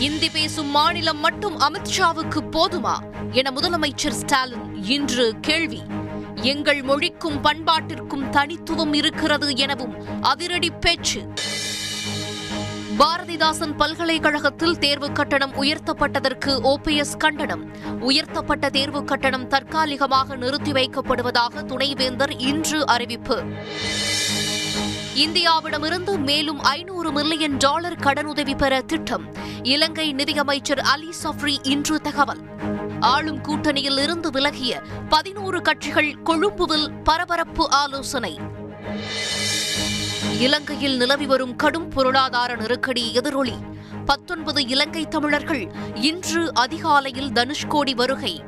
இந்தி பேசும் மாநிலம் மட்டும் அமித்ஷாவுக்கு போதுமா என முதலமைச்சர் ஸ்டாலின் இன்று கேள்வி. எங்கள் மொழிக்கும் பண்பாட்டிற்கும் தனித்துவம் இருக்கிறது எனவும் அதிரடி பேச்சு. பாரதிதாசன் பல்கலைக்கழகத்தில் தேர்வு கட்டணம் உயர்த்தப்பட்டதற்கு ஓபிஎஸ் கண்டனம். உயர்த்தப்பட்ட தேர்வு கட்டணம் தற்காலிகமாக நிறுத்தி வைக்கப்படுவதாக துணைவேந்தர் இன்று அறிவிப்பு. இந்தியாவிடமிருந்து மேலும் ஐநூறு மில்லியன் டாலர் கடனுதவி பெற திட்டம். இலங்கை நிதியமைச்சர் அலி சஃப்ரி இன்று தகவல். ஆளும் கூட்டணியில் இருந்து விலகிய பதினோரு கட்சிகள் கொழும்புவில் பரபரப்பு ஆலோசனை. இலங்கையில் நிலவி வரும் கடும் பொருளாதார நெருக்கடி எதிரொலி. பத்தொன்பது இலங்கை தமிழர்கள் இன்று அதிகாலையில் தனுஷ்கோடி வருகை.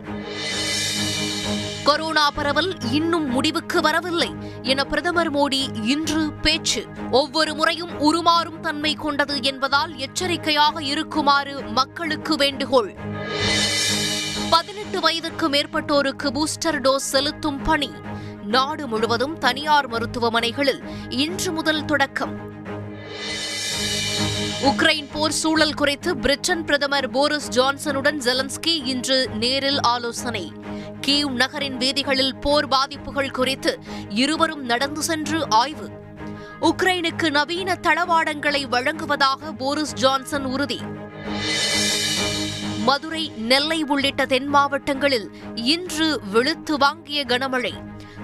கொரோனா பரவல் இன்னும் முடிவுக்கு வரவில்லை என பிரதமர் மோடி இன்று பேச்சு. ஒவ்வொரு முறையும் உருமாறும் தன்மை கொண்டது என்பதால் எச்சரிக்கையாக இருக்குமாறு மக்களுக்கு வேண்டுகோள். பதினெட்டு வயதுக்கு மேற்பட்டோருக்கு பூஸ்டர் டோஸ் செலுத்தும் பணி. நாடு முழுவதும் தனியார் மருத்துவமனைகளில் இன்று முதல் தொடக்கம். உக்ரைன் போர் சூழல் குறித்து பிரிட்டன் பிரதமர் போரிஸ் ஜான்சனுடன் ஜெலன்ஸ்கி இன்று நேரில் ஆலோசனை. கீவ் நகரின் வீதிகளில் போர் பாதிப்புகள் குறித்து இருவரும் நடந்து சென்று ஆய்வு. உக்ரைனுக்கு நவீன தளவாடங்களை வழங்குவதாக போரிஸ் ஜான்சன் உறுதி. மதுரை நெல்லை உள்ளிட்ட தென் மாவட்டங்களில் இன்று வெளுத்து வாங்கிய கனமழை.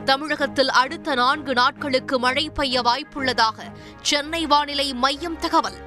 தமிழகத்தில் அடுத்த நான்கு நாட்களுக்கு மழை பெய்ய வாய்ப்புள்ளதாக சென்னை வானிலை மையம் தகவல்.